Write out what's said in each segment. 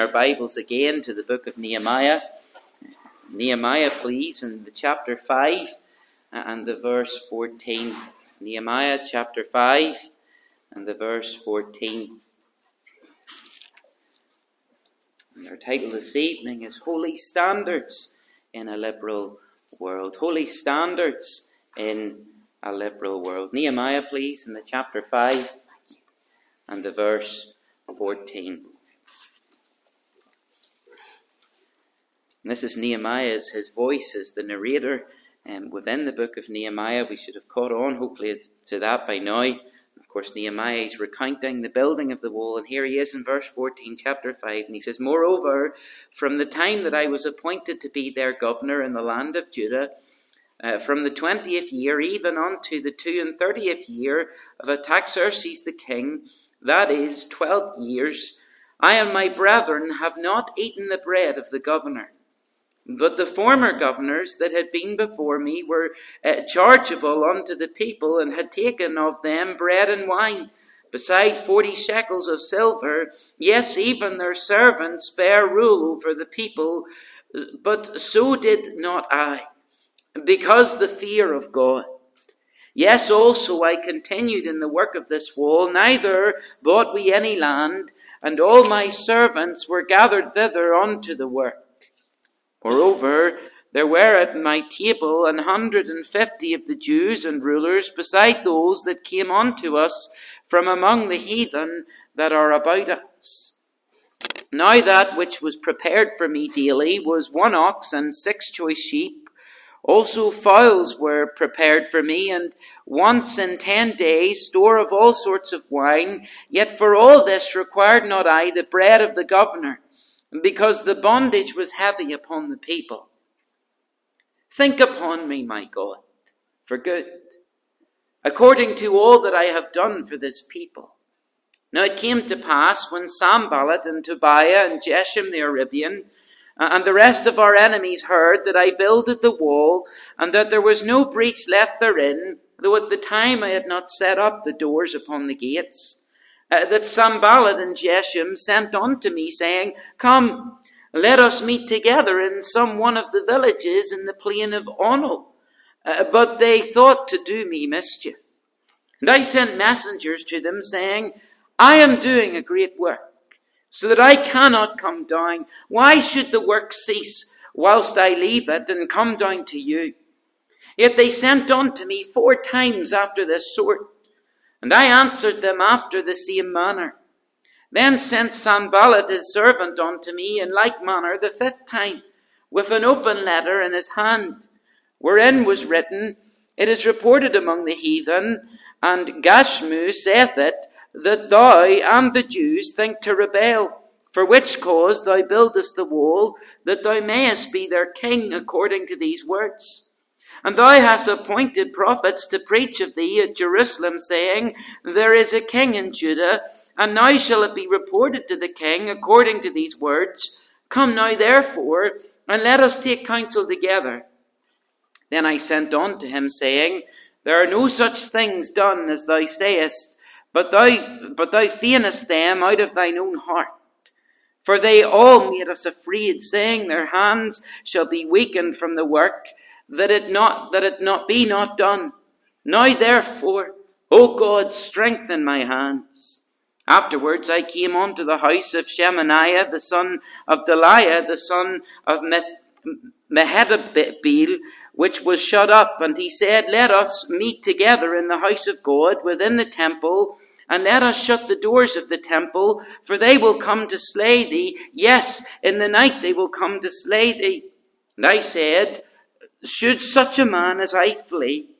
our Bibles again to the book of Nehemiah. Nehemiah, please, in the chapter 5 uh, and the verse 14. Nehemiah chapter 5 and the verse 14. And our title this evening is Holy Standards in a Liberal World. Holy Standards in a Liberal World. Nehemiah, please, in the chapter 5 and the verse 14. And this is Nehemiah's, his voice as the narrator um, within the book of Nehemiah. We should have caught on, hopefully, to that by now. Of course, Nehemiah is recounting the building of the wall, and here he is in verse 14, chapter 5, and he says, Moreover, from the time that I was appointed to be their governor in the land of Judah, uh, from the twentieth year even unto the two and thirtieth year of Artaxerxes the king, that is, twelve years, I and my brethren have not eaten the bread of the governor but the former governors that had been before me were uh, chargeable unto the people, and had taken of them bread and wine, beside forty shekels of silver. Yes, even their servants bear rule over the people, but so did not I, because the fear of God. Yes, also I continued in the work of this wall, neither bought we any land, and all my servants were gathered thither unto the work. Moreover, there were at my table an hundred and fifty of the Jews and rulers, beside those that came unto us from among the heathen that are about us. Now that which was prepared for me daily was one ox and six choice sheep. Also fowls were prepared for me, and once in ten days store of all sorts of wine. Yet for all this required not I the bread of the governor because the bondage was heavy upon the people. Think upon me, my God, for good, according to all that I have done for this people. Now it came to pass when Sanballat and Tobiah and Geshem the Arabian uh, and the rest of our enemies heard that I builded the wall and that there was no breach left therein, though at the time I had not set up the doors upon the gates uh, that Sanballat and Geshem sent unto me, saying, Come, let us meet together in some one of the villages in the plain of Ono. Uh, but they thought to do me mischief. And I sent messengers to them, saying, I am doing a great work, so that I cannot come down. Why should the work cease whilst I leave it and come down to you? Yet they sent unto me four times after this sort. And I answered them after the same manner. Then sent Sanballat his servant unto me in like manner the fifth time, with an open letter in his hand, wherein was written, It is reported among the heathen, and Gashmu saith it, that thou and the Jews think to rebel, for which cause thou buildest the wall, that thou mayest be their king according to these words. And thou hast appointed prophets to preach of thee at Jerusalem, saying, There is a king in Judah, and now shall it be reported to the king according to these words. Come now therefore, and let us take counsel together. Then I sent on to him, saying, There are no such things done as thou sayest, but thou, but thou feignest them out of thine own heart. For they all made us afraid, saying, Their hands shall be weakened from the work, that it not that it not be not done. Now therefore, O God, strengthen my hands. Afterwards I came unto the house of Shemaiah, the son of Delaiah, the son of Mehetabeel, which was shut up, and he said, Let us meet together in the house of God within the temple, and let us shut the doors of the temple, for they will come to slay thee. Yes, in the night they will come to slay thee. And I said, should such a man as I flee?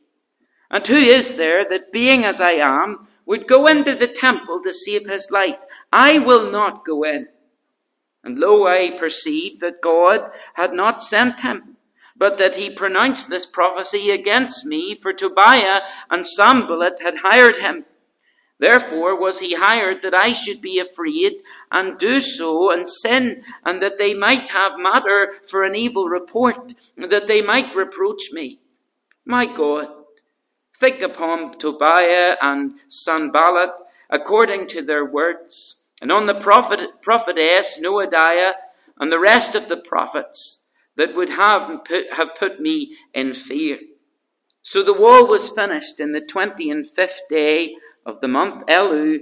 And who is there that, being as I am, would go into the temple to save his life? I will not go in. And lo, I perceived that God had not sent him, but that he pronounced this prophecy against me, for Tobiah and Sanballat had hired him. Therefore was he hired that I should be afraid and do so and sin, and that they might have matter for an evil report, that they might reproach me. My God, think upon Tobiah and Sanballat according to their words, and on the prophet, prophetess Noadiah and the rest of the prophets that would have put, have put me in fear. So the wall was finished in the twenty and fifth day of the month Elul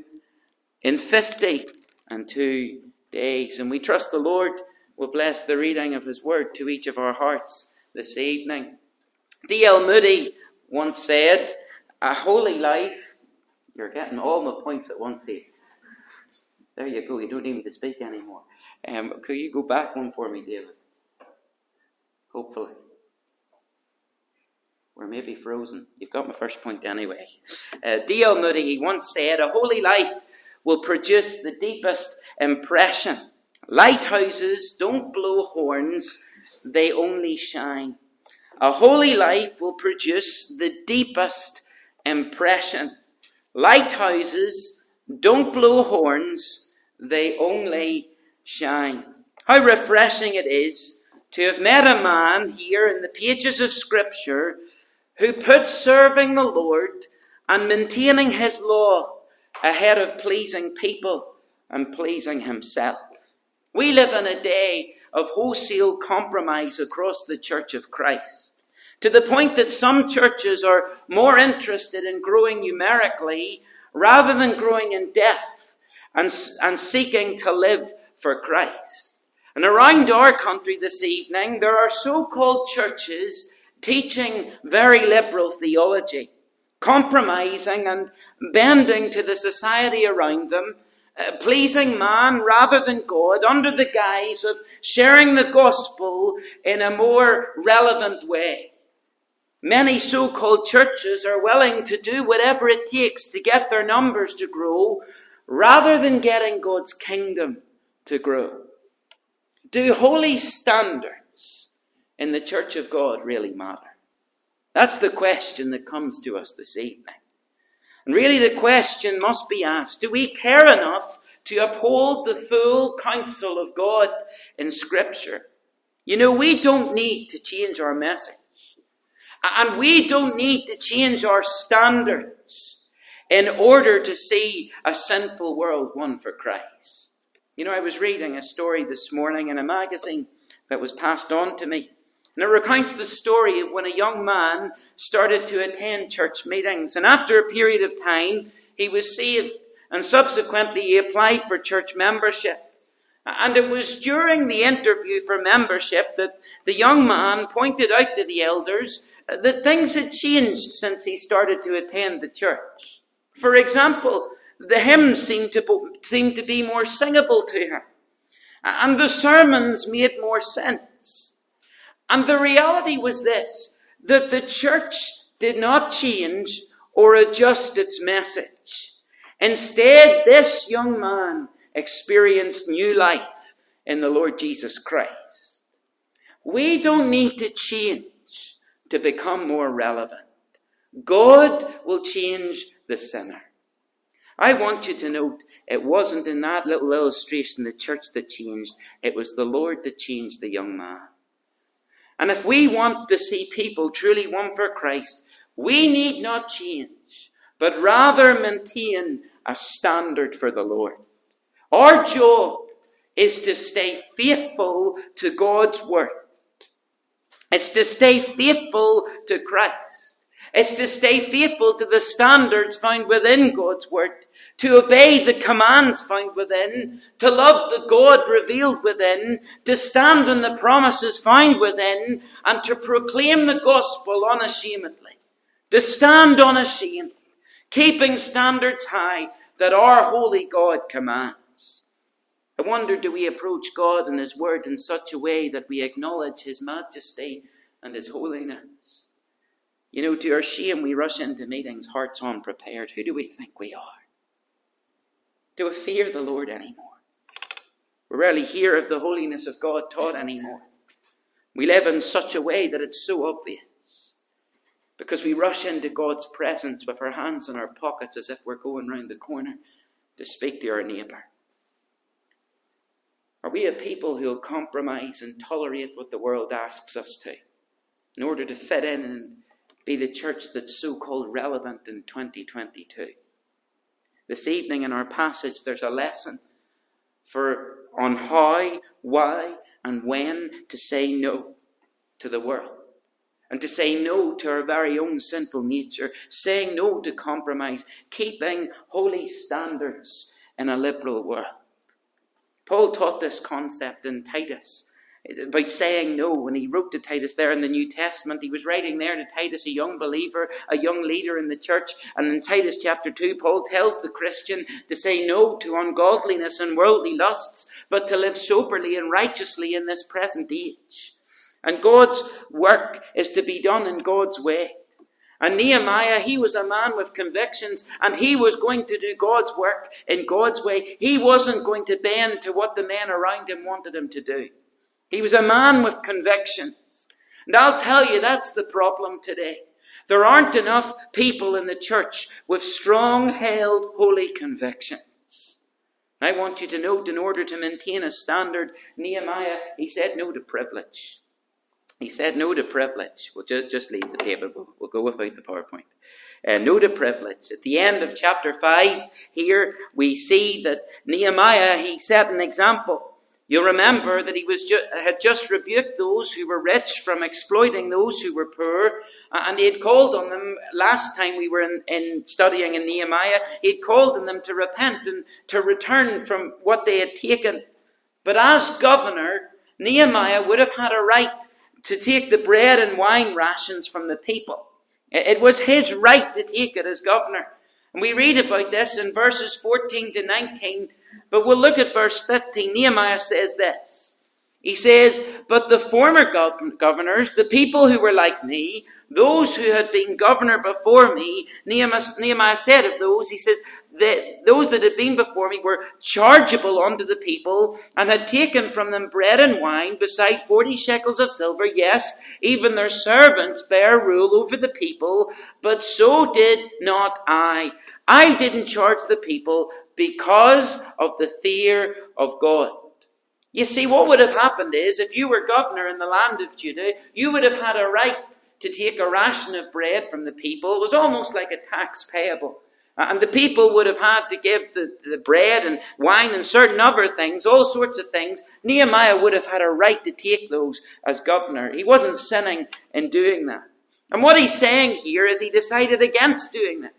in fifty and two days. And we trust the Lord will bless the reading of His word to each of our hearts this evening. D.L. Moody once said, A holy life, you're getting all my points at one place. There you go, you don't need me to speak anymore. Um, could you go back one for me, David? Hopefully. We're maybe frozen. You've got my first point anyway. Uh, D.L. Moody, he once said, A holy life will produce the deepest impression. Lighthouses don't blow horns, they only shine. A holy life will produce the deepest impression. Lighthouses don't blow horns, they only shine. How refreshing it is to have met a man here in the pages of Scripture who put serving the Lord and maintaining his law ahead of pleasing people and pleasing himself. We live in a day of wholesale compromise across the Church of Christ. To the point that some churches are more interested in growing numerically rather than growing in depth and, and seeking to live for Christ. And around our country this evening, there are so called churches teaching very liberal theology, compromising and bending to the society around them, uh, pleasing man rather than God, under the guise of sharing the gospel in a more relevant way. Many so called churches are willing to do whatever it takes to get their numbers to grow rather than getting God's kingdom to grow. Do holy standards in the church of God really matter? That's the question that comes to us this evening. And really, the question must be asked do we care enough to uphold the full counsel of God in Scripture? You know, we don't need to change our message. And we don't need to change our standards in order to see a sinful world won for Christ. You know, I was reading a story this morning in a magazine that was passed on to me. And it recounts the story of when a young man started to attend church meetings. And after a period of time, he was saved. And subsequently, he applied for church membership. And it was during the interview for membership that the young man pointed out to the elders that things had changed since he started to attend the church. For example, the hymns seemed to, seemed to be more singable to him, and the sermons made more sense. And the reality was this that the church did not change or adjust its message. Instead, this young man experienced new life in the Lord Jesus Christ. We don't need to change to become more relevant. God will change the sinner. I want you to note it wasn't in that little illustration the church that changed, it was the Lord that changed the young man. And if we want to see people truly won for Christ, we need not change, but rather maintain a standard for the Lord. Our job is to stay faithful to God's word it's to stay faithful to Christ. It's to stay faithful to the standards found within God's Word, to obey the commands found within, to love the God revealed within, to stand on the promises found within, and to proclaim the gospel unashamedly. To stand unashamed, keeping standards high that our holy God commands. I wonder do we approach God and His Word in such a way that we acknowledge His majesty and His holiness? You know, to our shame, we rush into meetings hearts unprepared. Who do we think we are? Do we fear the Lord anymore? We rarely hear of the holiness of God taught anymore. We live in such a way that it's so obvious. Because we rush into God's presence with our hands in our pockets as if we're going round the corner to speak to our neighbour. Are we a people who'll compromise and tolerate what the world asks us to in order to fit in and be the church that's so called relevant in 2022? This evening in our passage, there's a lesson for on how, why, and when to say no to the world. And to say no to our very own sinful nature, saying no to compromise, keeping holy standards in a liberal world. Paul taught this concept in Titus by saying no. When he wrote to Titus there in the New Testament, he was writing there to Titus, a young believer, a young leader in the church. And in Titus chapter 2, Paul tells the Christian to say no to ungodliness and worldly lusts, but to live soberly and righteously in this present age. And God's work is to be done in God's way. And Nehemiah, he was a man with convictions, and he was going to do God's work in God's way. He wasn't going to bend to what the men around him wanted him to do. He was a man with convictions. And I'll tell you, that's the problem today. There aren't enough people in the church with strong held holy convictions. I want you to note, in order to maintain a standard, Nehemiah, he said no to privilege. He said no to privilege. We'll just, just leave the table. We'll, we'll go without the PowerPoint. Uh, no to privilege. At the end of chapter 5, here we see that Nehemiah, he set an example. You'll remember that he was ju- had just rebuked those who were rich from exploiting those who were poor, and he had called on them last time we were in, in studying in Nehemiah. He had called on them to repent and to return from what they had taken. But as governor, Nehemiah would have had a right to take the bread and wine rations from the people. It was his right to take it as governor. And we read about this in verses 14 to 19 but we'll look at verse 15. Nehemiah says this. He says, But the former governors, the people who were like me, those who had been governor before me, Nehemiah, Nehemiah said of those, he says, that those that had been before me were chargeable unto the people and had taken from them bread and wine beside forty shekels of silver. Yes, even their servants bear rule over the people, but so did not I. I didn't charge the people, because of the fear of God. You see, what would have happened is if you were governor in the land of Judah, you would have had a right to take a ration of bread from the people. It was almost like a tax payable. And the people would have had to give the, the bread and wine and certain other things, all sorts of things. Nehemiah would have had a right to take those as governor. He wasn't sinning in doing that. And what he's saying here is he decided against doing that.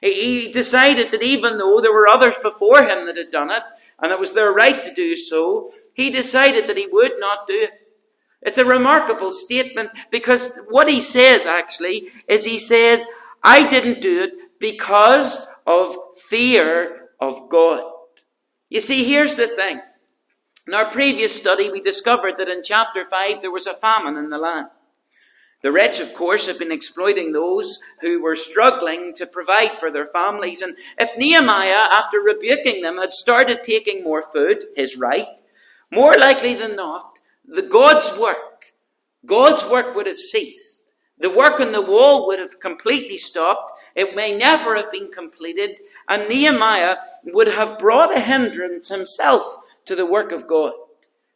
He decided that even though there were others before him that had done it, and it was their right to do so, he decided that he would not do it. It's a remarkable statement because what he says actually is he says, I didn't do it because of fear of God. You see, here's the thing. In our previous study, we discovered that in chapter 5 there was a famine in the land. The rich, of course, have been exploiting those who were struggling to provide for their families. And if Nehemiah, after rebuking them, had started taking more food, his right, more likely than not, the God's work, God's work would have ceased. The work on the wall would have completely stopped. It may never have been completed. And Nehemiah would have brought a hindrance himself to the work of God.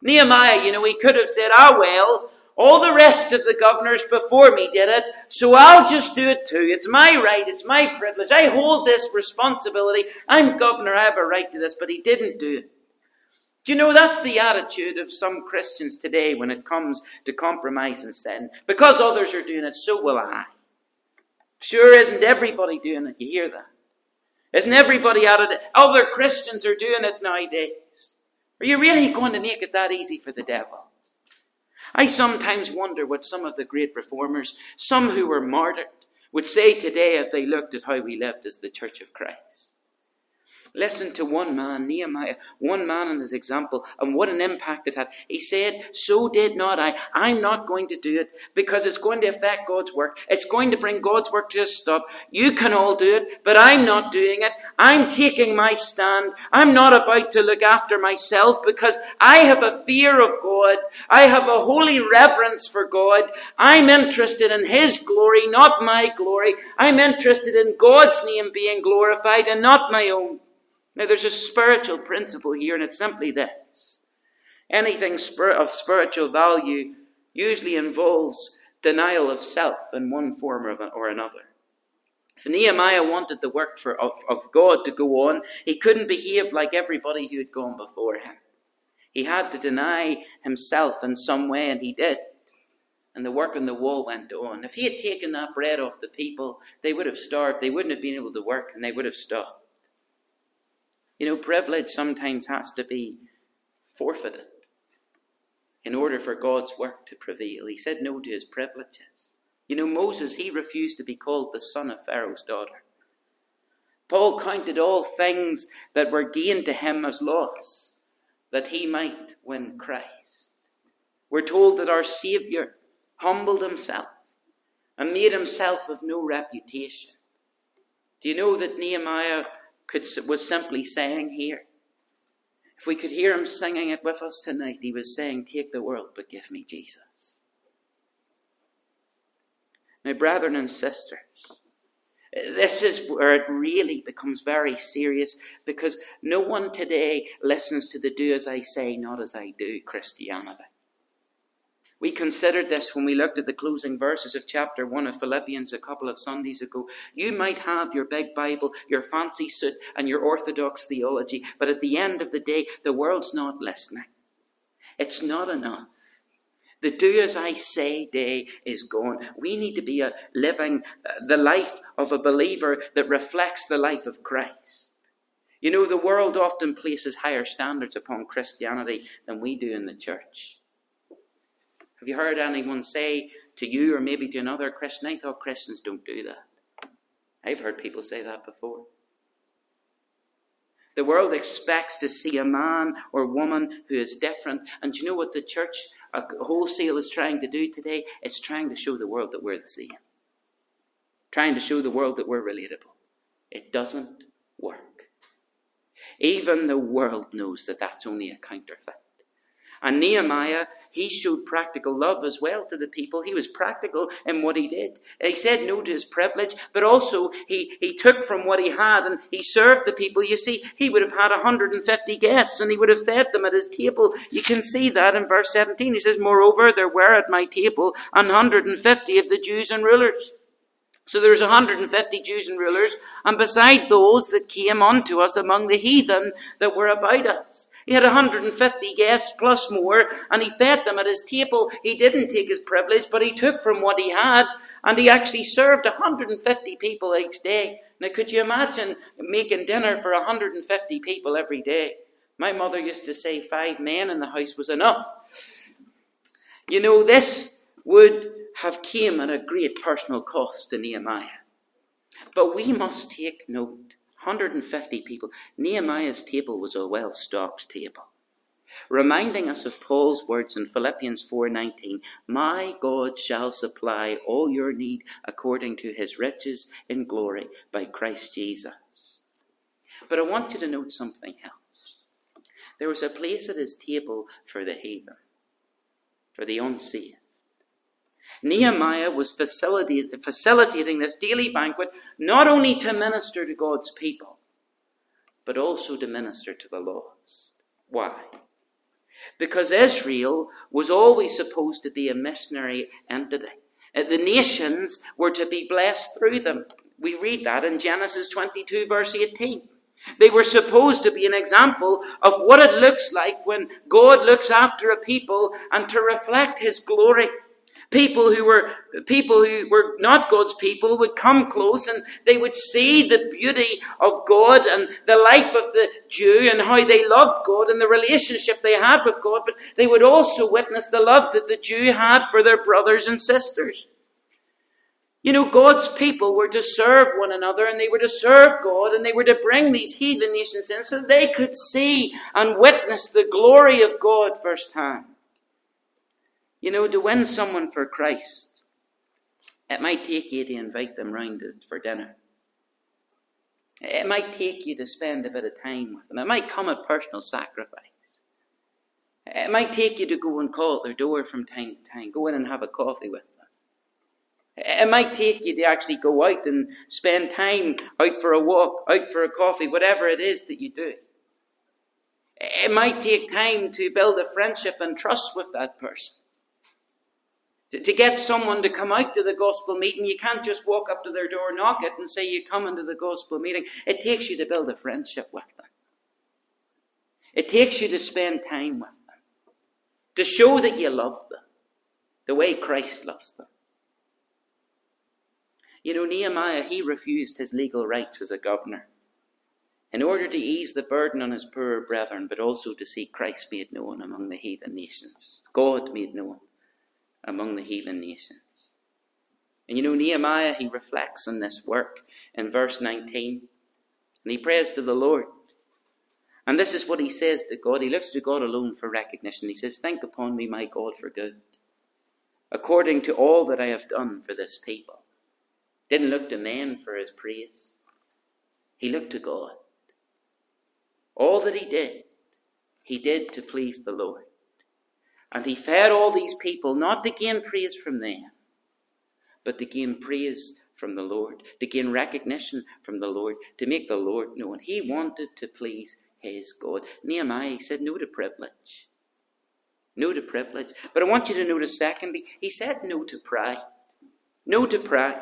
Nehemiah, you know, he could have said, ah, well, all the rest of the governors before me did it, so I'll just do it too. It's my right, it's my privilege. I hold this responsibility. I'm governor, I have a right to this, but he didn't do it. Do you know that's the attitude of some Christians today when it comes to compromise and sin? Because others are doing it, so will I. Sure, isn't everybody doing it? You hear that? Isn't everybody out of it? Other Christians are doing it nowadays. Are you really going to make it that easy for the devil? I sometimes wonder what some of the great reformers, some who were martyred, would say today if they looked at how we lived as the Church of Christ. Listen to one man, Nehemiah, one man and his example, and what an impact it had. He said, So did not I. I'm not going to do it because it's going to affect God's work. It's going to bring God's work to a stop. You can all do it, but I'm not doing it. I'm taking my stand. I'm not about to look after myself because I have a fear of God. I have a holy reverence for God. I'm interested in His glory, not my glory. I'm interested in God's name being glorified and not my own. Now, there's a spiritual principle here, and it's simply this anything of spiritual value usually involves denial of self in one form or another. If Nehemiah wanted the work for, of, of God to go on, he couldn't behave like everybody who had gone before him. He had to deny himself in some way, and he did. And the work on the wall went on. If he had taken that bread off the people, they would have starved. They wouldn't have been able to work, and they would have stopped. You know, privilege sometimes has to be forfeited in order for God's work to prevail. He said no to his privileges. You know, Moses, he refused to be called the son of Pharaoh's daughter. Paul counted all things that were gained to him as loss, that he might win Christ. We're told that our Saviour humbled himself and made himself of no reputation. Do you know that Nehemiah could, was simply saying here? If we could hear him singing it with us tonight, he was saying, Take the world, but give me Jesus. Now, brethren and sisters, this is where it really becomes very serious because no one today listens to the do as I say, not as I do Christianity. We considered this when we looked at the closing verses of chapter 1 of Philippians a couple of Sundays ago. You might have your big Bible, your fancy suit, and your orthodox theology, but at the end of the day, the world's not listening. It's not enough. The do as I say day is gone. We need to be a living uh, the life of a believer that reflects the life of Christ. You know, the world often places higher standards upon Christianity than we do in the church. Have you heard anyone say to you or maybe to another Christian, I thought Christians don't do that? I've heard people say that before. The world expects to see a man or woman who is different. And you know what the church uh, wholesale is trying to do today? It's trying to show the world that we're the same. Trying to show the world that we're relatable. It doesn't work. Even the world knows that that's only a counterfeit. And Nehemiah, he showed practical love as well to the people. He was practical in what he did. He said no to his privilege, but also he, he took from what he had and he served the people. You see, he would have had 150 guests and he would have fed them at his table. You can see that in verse 17. He says, Moreover, there were at my table 150 of the Jews and rulers. So there's 150 Jews and rulers, and beside those that came unto us among the heathen that were about us. He had 150 guests plus more, and he fed them at his table. He didn't take his privilege, but he took from what he had, and he actually served 150 people each day. Now, could you imagine making dinner for 150 people every day? My mother used to say five men in the house was enough. You know, this would have came at a great personal cost to Nehemiah. But we must take note 150 people. Nehemiah's table was a well stocked table. Reminding us of Paul's words in Philippians 4:19, "My God shall supply all your need according to his riches in glory by Christ Jesus." But I want you to note something else. There was a place at his table for the heathen, for the unsaved. Nehemiah was facilitating this daily banquet not only to minister to God's people, but also to minister to the lost. Why? Because Israel was always supposed to be a missionary entity. Uh, the nations were to be blessed through them. We read that in Genesis 22, verse 18. They were supposed to be an example of what it looks like when God looks after a people and to reflect his glory. People who were people who were not God's people would come close and they would see the beauty of God and the life of the Jew and how they loved God and the relationship they had with God, but they would also witness the love that the Jew had for their brothers and sisters. You know, God's people were to serve one another and they were to serve God and they were to bring these heathen nations in so they could see and witness the glory of God firsthand. You know, to win someone for Christ, it might take you to invite them round for dinner. It might take you to spend a bit of time with them. It might come at personal sacrifice. It might take you to go and call at their door from time to time, go in and have a coffee with them. It might take you to actually go out and spend time out for a walk, out for a coffee, whatever it is that you do. It might take time to build a friendship and trust with that person. To, to get someone to come out to the gospel meeting, you can't just walk up to their door, knock it, and say you come into the gospel meeting. It takes you to build a friendship with them. It takes you to spend time with them, to show that you love them the way Christ loves them. You know, Nehemiah, he refused his legal rights as a governor in order to ease the burden on his poorer brethren, but also to see Christ made known among the heathen nations, God made known among the heathen nations. And you know, Nehemiah, he reflects on this work in verse 19, and he prays to the Lord. And this is what he says to God. He looks to God alone for recognition. He says, Think upon me, my God, for good, according to all that I have done for this people. Didn't look to men for his praise, he looked to God. All that he did, he did to please the Lord. And he fed all these people not to gain praise from them, but to gain praise from the Lord, to gain recognition from the Lord, to make the Lord known. He wanted to please his God. Nehemiah said no to privilege. No to privilege. But I want you to notice, secondly, he said no to pride. No to pride.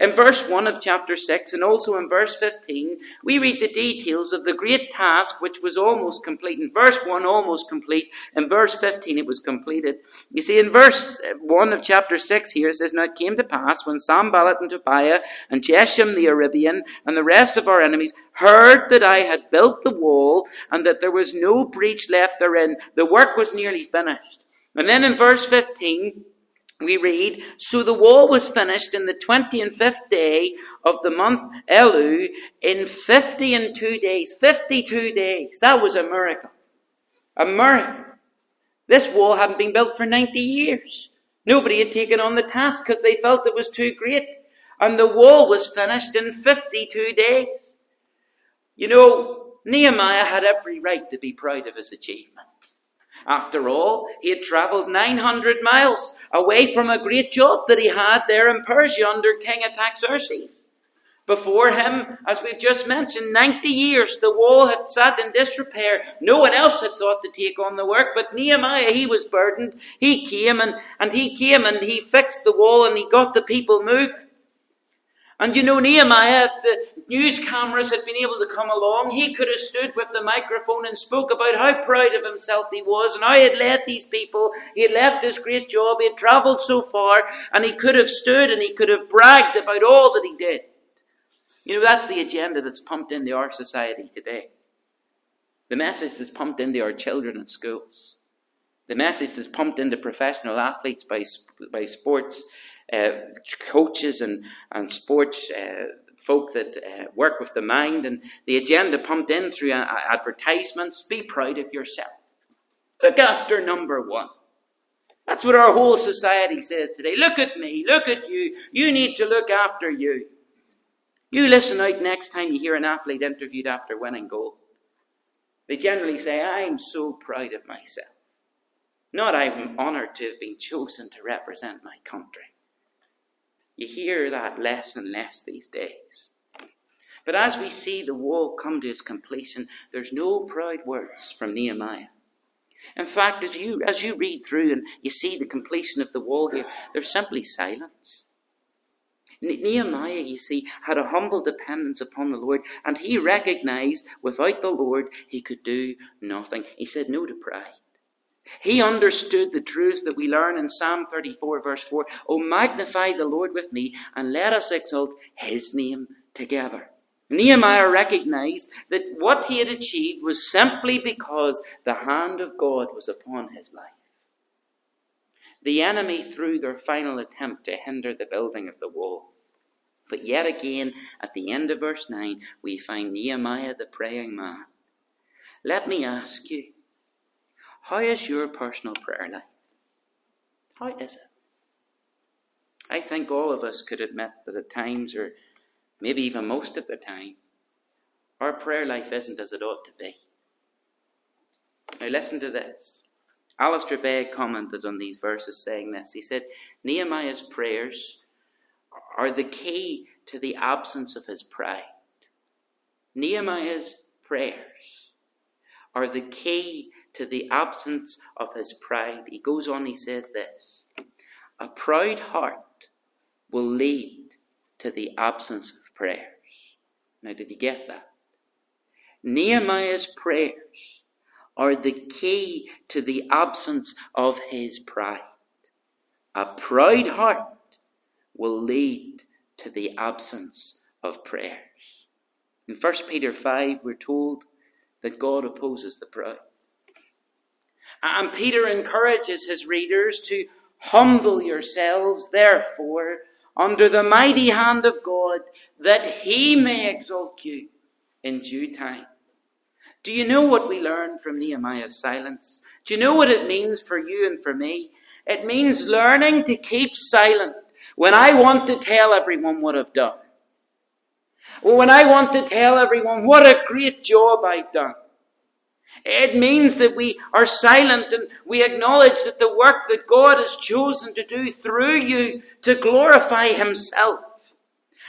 In verse 1 of chapter 6 and also in verse 15, we read the details of the great task which was almost complete. In verse 1, almost complete. In verse 15, it was completed. You see, in verse 1 of chapter 6 here, it says, Now it came to pass when Sanballat and Tobiah and Geshem the Arabian and the rest of our enemies heard that I had built the wall and that there was no breach left therein. The work was nearly finished. And then in verse 15, we read, So the wall was finished in the twenty and fifth day of the month Elul in fifty and two days. Fifty-two days. That was a miracle. A miracle. This wall hadn't been built for 90 years. Nobody had taken on the task because they felt it was too great. And the wall was finished in 52 days. You know, Nehemiah had every right to be proud of his achievement. After all, he had travelled 900 miles away from a great job that he had there in Persia under King Artaxerxes. Before him, as we've just mentioned, 90 years the wall had sat in disrepair. No one else had thought to take on the work, but Nehemiah, he was burdened. He came and, and he came and he fixed the wall and he got the people moving. And you know, Nehemiah, if the news cameras had been able to come along, he could have stood with the microphone and spoke about how proud of himself he was and how he had led these people. He had left his great job, he had travelled so far, and he could have stood and he could have bragged about all that he did. You know, that's the agenda that's pumped into our society today. The message that's pumped into our children in schools. The message that's pumped into professional athletes by, by sports coaches and, and sports uh, folk that uh, work with the mind and the agenda pumped in through advertisements. Be proud of yourself. Look after number one. That's what our whole society says today. Look at me. Look at you. You need to look after you. You listen out next time you hear an athlete interviewed after winning gold. They generally say, I'm so proud of myself. Not I'm honoured to have been chosen to represent my country. You hear that less and less these days. But as we see the wall come to its completion, there's no proud words from Nehemiah. In fact, as you, as you read through and you see the completion of the wall here, there's simply silence. Nehemiah, you see, had a humble dependence upon the Lord, and he recognized without the Lord he could do nothing. He said no to pride. He understood the truths that we learn in Psalm 34, verse 4. Oh, magnify the Lord with me, and let us exalt his name together. Nehemiah recognized that what he had achieved was simply because the hand of God was upon his life. The enemy threw their final attempt to hinder the building of the wall. But yet again, at the end of verse 9, we find Nehemiah the praying man. Let me ask you, how is your personal prayer life? How is it? I think all of us could admit that at times, or maybe even most of the time, our prayer life isn't as it ought to be. Now, listen to this. Alistair Begg commented on these verses saying this. He said, Nehemiah's prayers are the key to the absence of his pride. Nehemiah's prayers are the key to the absence of his pride. He goes on, he says this A proud heart will lead to the absence of prayers. Now, did you get that? Nehemiah's prayers are the key to the absence of his pride. A proud heart will lead to the absence of prayers. In 1 Peter 5, we're told that God opposes the proud. And Peter encourages his readers to humble yourselves, therefore, under the mighty hand of God, that he may exalt you in due time. Do you know what we learn from Nehemiah's silence? Do you know what it means for you and for me? It means learning to keep silent when I want to tell everyone what I've done. When I want to tell everyone what a great job I've done. It means that we are silent and we acknowledge that the work that God has chosen to do through you to glorify Himself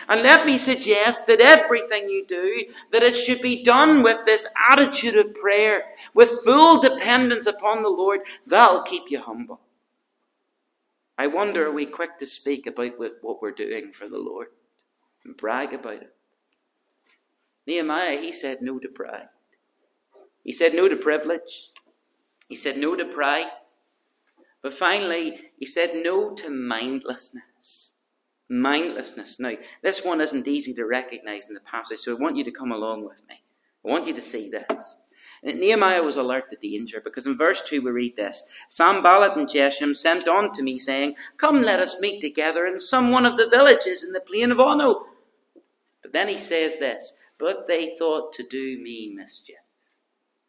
and let me suggest that everything you do, that it should be done with this attitude of prayer, with full dependence upon the Lord. That'll keep you humble. I wonder, are we quick to speak about what we're doing for the Lord and brag about it? Nehemiah, he said no to pride. He said no to privilege. He said no to pride. But finally, he said no to mindlessness mindlessness. Now, this one isn't easy to recognize in the passage, so I want you to come along with me. I want you to see this. Nehemiah was alert to danger because in verse 2 we read this Sanballat and Geshem sent on to me, saying, Come, let us meet together in some one of the villages in the plain of Ono. But then he says this, But they thought to do me mischief.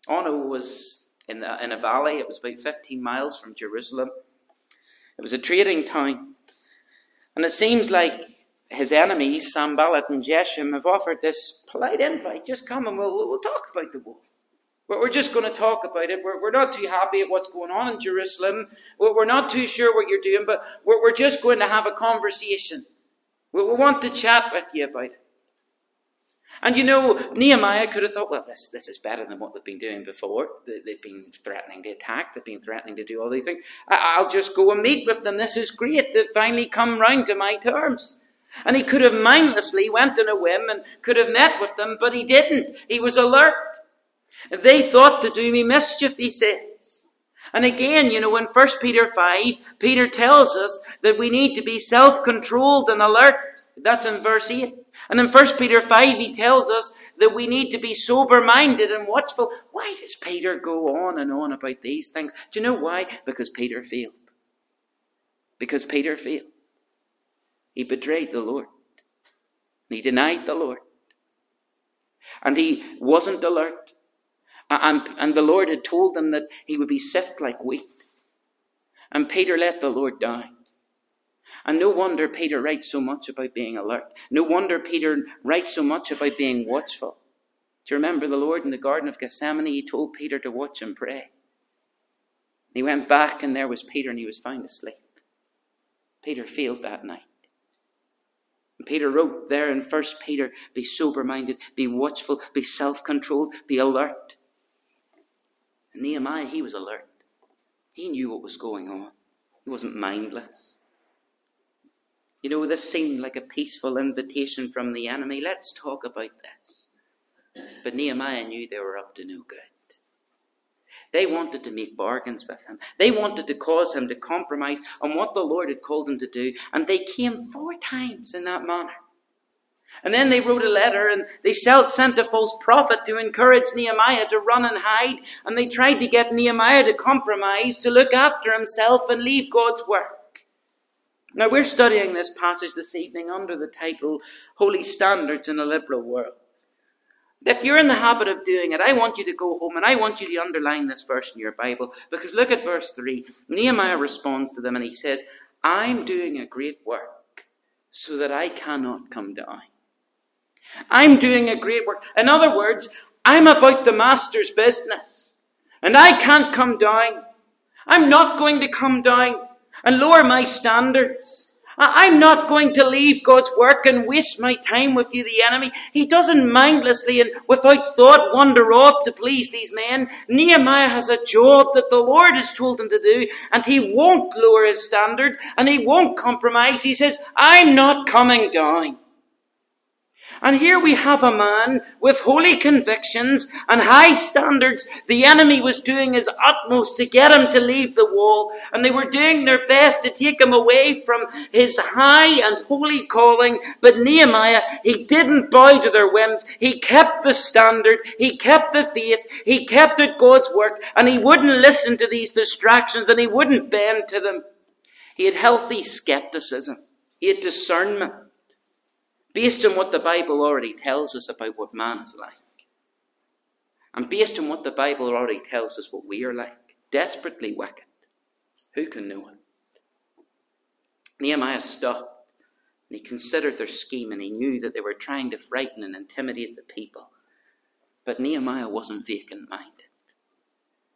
Ono was in, the, in a valley, it was about 15 miles from Jerusalem. It was a trading town. And it seems like his enemies, Sanballat and Geshem, have offered this polite invite. Just come and we'll, we'll talk about the war. We're just going to talk about it. We're, we're not too happy at what's going on in Jerusalem. We're not too sure what you're doing, but we're, we're just going to have a conversation. We, we want to chat with you about it. And you know, Nehemiah could have thought, well, this, this is better than what they've been doing before. They've been threatening to attack, they've been threatening to do all these things. I'll just go and meet with them. This is great. They've finally come round to my terms. And he could have mindlessly went on a whim and could have met with them, but he didn't. He was alert. They thought to do me mischief, he says. And again, you know, in 1 Peter 5, Peter tells us that we need to be self-controlled and alert. That's in verse 8. And in 1 Peter 5, he tells us that we need to be sober minded and watchful. Why does Peter go on and on about these things? Do you know why? Because Peter failed. Because Peter failed. He betrayed the Lord. He denied the Lord. And he wasn't alert. And, and the Lord had told him that he would be sift like wheat. And Peter let the Lord down. And no wonder Peter writes so much about being alert. No wonder Peter writes so much about being watchful. Do you remember the Lord in the Garden of Gethsemane? He told Peter to watch and pray. He went back, and there was Peter, and he was found asleep. Peter failed that night. And Peter wrote there in 1 Peter be sober minded, be watchful, be self controlled, be alert. And Nehemiah, he was alert. He knew what was going on, he wasn't mindless. You know, this seemed like a peaceful invitation from the enemy. Let's talk about this. But Nehemiah knew they were up to no good. They wanted to make bargains with him. They wanted to cause him to compromise on what the Lord had called him to do. And they came four times in that manner. And then they wrote a letter and they sent a false prophet to encourage Nehemiah to run and hide. And they tried to get Nehemiah to compromise, to look after himself and leave God's work. Now, we're studying this passage this evening under the title Holy Standards in a Liberal World. If you're in the habit of doing it, I want you to go home and I want you to underline this verse in your Bible because look at verse 3. Nehemiah responds to them and he says, I'm doing a great work so that I cannot come down. I'm doing a great work. In other words, I'm about the master's business and I can't come down. I'm not going to come down and lower my standards. I'm not going to leave God's work and waste my time with you, the enemy. He doesn't mindlessly and without thought wander off to please these men. Nehemiah has a job that the Lord has told him to do, and he won't lower his standard, and he won't compromise. He says, I'm not coming down. And here we have a man with holy convictions and high standards. The enemy was doing his utmost to get him to leave the wall, and they were doing their best to take him away from his high and holy calling. But Nehemiah, he didn't bow to their whims. He kept the standard, he kept the faith, he kept at God's work, and he wouldn't listen to these distractions and he wouldn't bend to them. He had healthy skepticism, he had discernment based on what the Bible already tells us about what man is like. And based on what the Bible already tells us what we are like, desperately wicked. Who can know it? Nehemiah stopped and he considered their scheme and he knew that they were trying to frighten and intimidate the people. But Nehemiah wasn't vacant minded.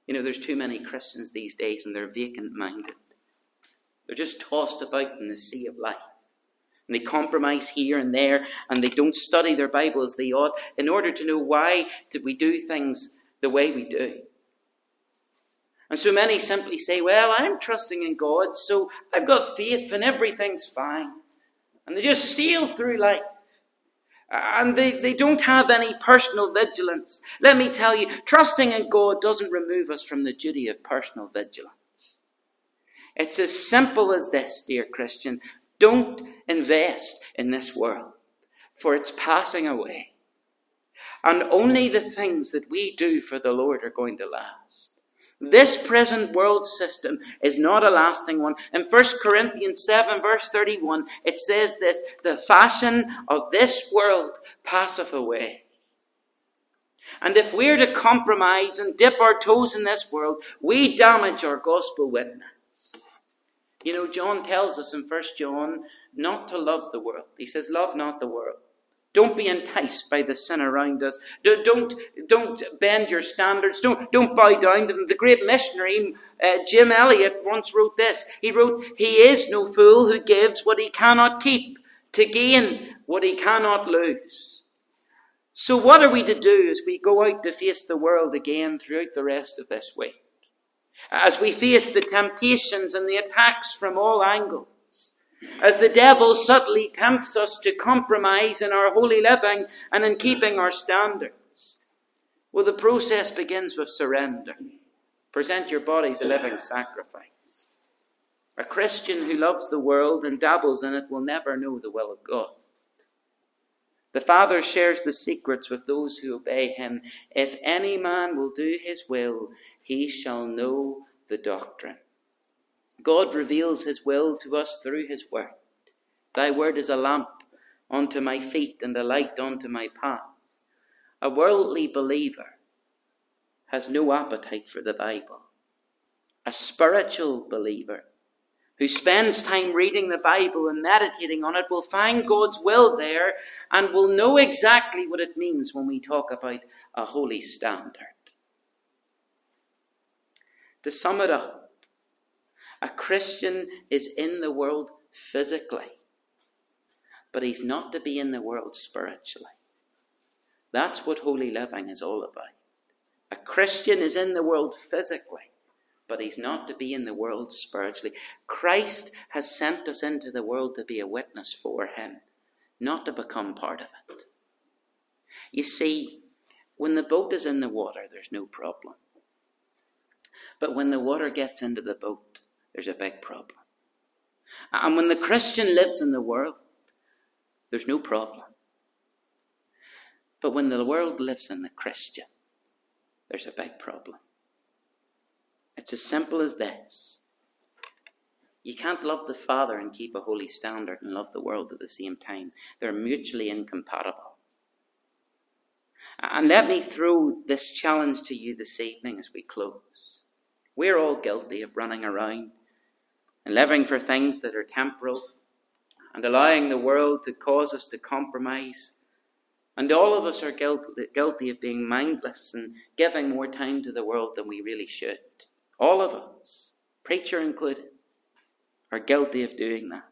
You know, there's too many Christians these days and they're vacant minded. They're just tossed about in the sea of life and they compromise here and there, and they don't study their Bible as they ought in order to know why did we do things the way we do. And so many simply say, Well, I'm trusting in God, so I've got faith and everything's fine. And they just sail through life. And they, they don't have any personal vigilance. Let me tell you, trusting in God doesn't remove us from the duty of personal vigilance. It's as simple as this, dear Christian. Don't invest in this world, for it's passing away. And only the things that we do for the Lord are going to last. This present world system is not a lasting one. In 1 Corinthians 7, verse 31, it says this The fashion of this world passeth away. And if we're to compromise and dip our toes in this world, we damage our gospel witness. You know, John tells us in 1 John not to love the world. He says, Love not the world. Don't be enticed by the sin around us. Don't, don't bend your standards. Don't, don't bow down to them. The great missionary, uh, Jim Elliot, once wrote this. He wrote, He is no fool who gives what he cannot keep to gain what he cannot lose. So, what are we to do as we go out to face the world again throughout the rest of this week? As we face the temptations and the attacks from all angles, as the devil subtly tempts us to compromise in our holy living and in keeping our standards. Well, the process begins with surrender. Present your bodies a living sacrifice. A Christian who loves the world and dabbles in it will never know the will of God. The Father shares the secrets with those who obey him. If any man will do his will, he shall know the doctrine. God reveals his will to us through his word. Thy word is a lamp unto my feet and a light unto my path. A worldly believer has no appetite for the Bible. A spiritual believer who spends time reading the Bible and meditating on it will find God's will there and will know exactly what it means when we talk about a holy standard. To sum it up, a Christian is in the world physically, but he's not to be in the world spiritually. That's what holy living is all about. A Christian is in the world physically, but he's not to be in the world spiritually. Christ has sent us into the world to be a witness for him, not to become part of it. You see, when the boat is in the water, there's no problem. But when the water gets into the boat, there's a big problem. And when the Christian lives in the world, there's no problem. But when the world lives in the Christian, there's a big problem. It's as simple as this. You can't love the Father and keep a holy standard and love the world at the same time. They're mutually incompatible. And let me throw this challenge to you this evening as we close. We're all guilty of running around and living for things that are temporal and allowing the world to cause us to compromise. And all of us are guilty of being mindless and giving more time to the world than we really should. All of us, preacher included, are guilty of doing that.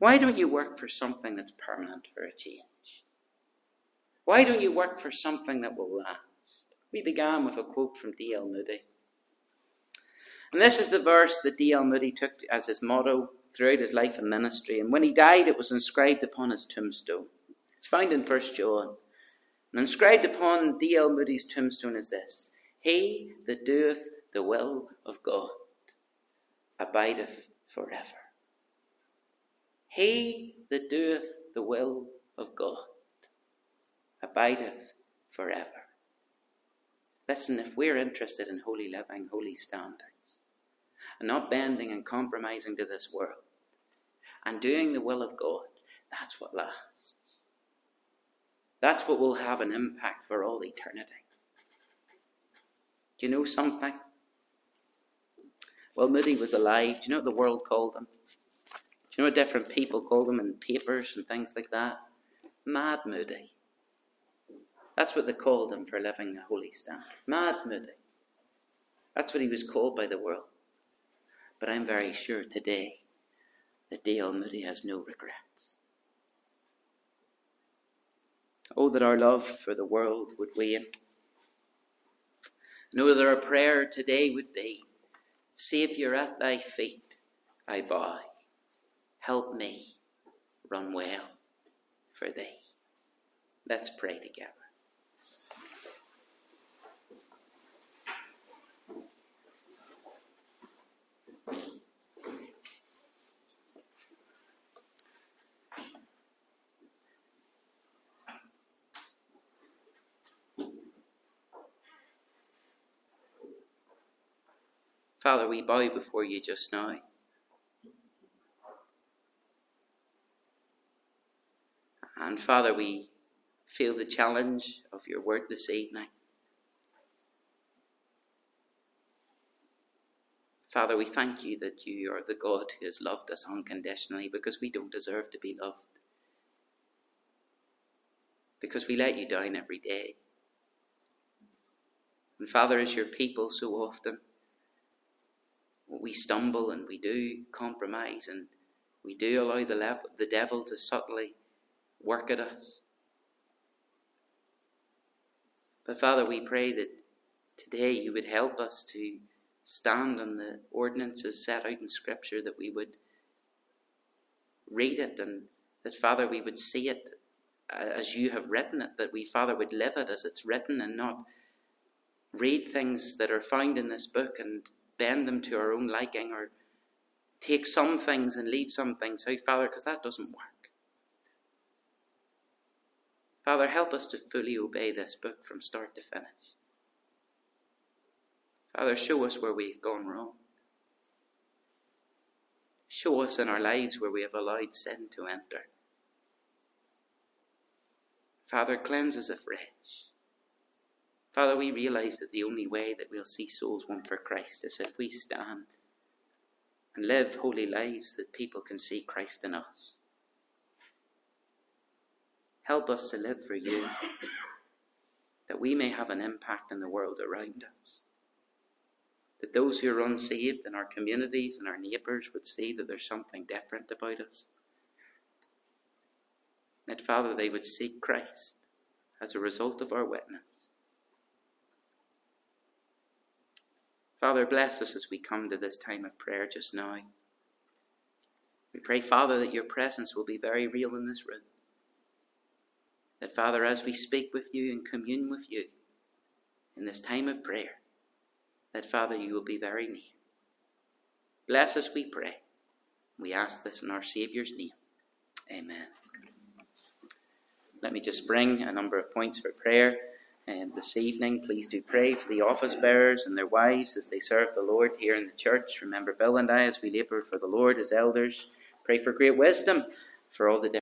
Why don't you work for something that's permanent for a change? Why don't you work for something that will last? We began with a quote from D.L. Moody. And this is the verse that D.L. Moody took as his motto throughout his life and ministry. And when he died, it was inscribed upon his tombstone. It's found in 1 John. And inscribed upon D.L. Moody's tombstone is this He that doeth the will of God abideth forever. He that doeth the will of God abideth forever. Listen, if we're interested in holy living, holy standards, and not bending and compromising to this world, and doing the will of God, that's what lasts. That's what will have an impact for all eternity. Do you know something? Well, Moody was alive. Do you know what the world called him? Do you know what different people called him in papers and things like that? Mad Moody. That's what they called him for living a holy standard. Mad Moody. That's what he was called by the world. But I'm very sure today that D.L. Moody has no regrets. Oh, that our love for the world would wane. Know oh, that our prayer today would be Saviour, at thy feet I bow. Help me run well for thee. Let's pray together. Father, we bow before you just now. And Father, we feel the challenge of your word this evening. Father, we thank you that you are the God who has loved us unconditionally because we don't deserve to be loved. Because we let you down every day. And Father, as your people so often, we stumble and we do compromise and we do allow the, level, the devil to subtly work at us. But Father, we pray that today you would help us to stand on the ordinances set out in Scripture, that we would read it and that, Father, we would see it uh, as you have written it, that we, Father, would live it as it's written and not read things that are found in this book and bend them to our own liking or take some things and leave some things out, Father, because that doesn't work. Father, help us to fully obey this book from start to finish. Father, show us where we've gone wrong. Show us in our lives where we have allowed sin to enter. Father, cleanse us afresh. Father, we realize that the only way that we'll see souls won for Christ is if we stand and live holy lives that people can see Christ in us. Help us to live for you, that we may have an impact in the world around us. That those who are unsaved in our communities and our neighbours would see that there's something different about us. That, Father, they would seek Christ as a result of our witness. Father, bless us as we come to this time of prayer just now. We pray, Father, that your presence will be very real in this room. That, Father, as we speak with you and commune with you in this time of prayer, that, Father, you will be very near. Bless us, we pray. We ask this in our Saviour's name. Amen. Let me just bring a number of points for prayer and this evening. Please do pray for the office bearers and their wives as they serve the Lord here in the church. Remember Bill and I as we labour for the Lord as elders. Pray for great wisdom for all the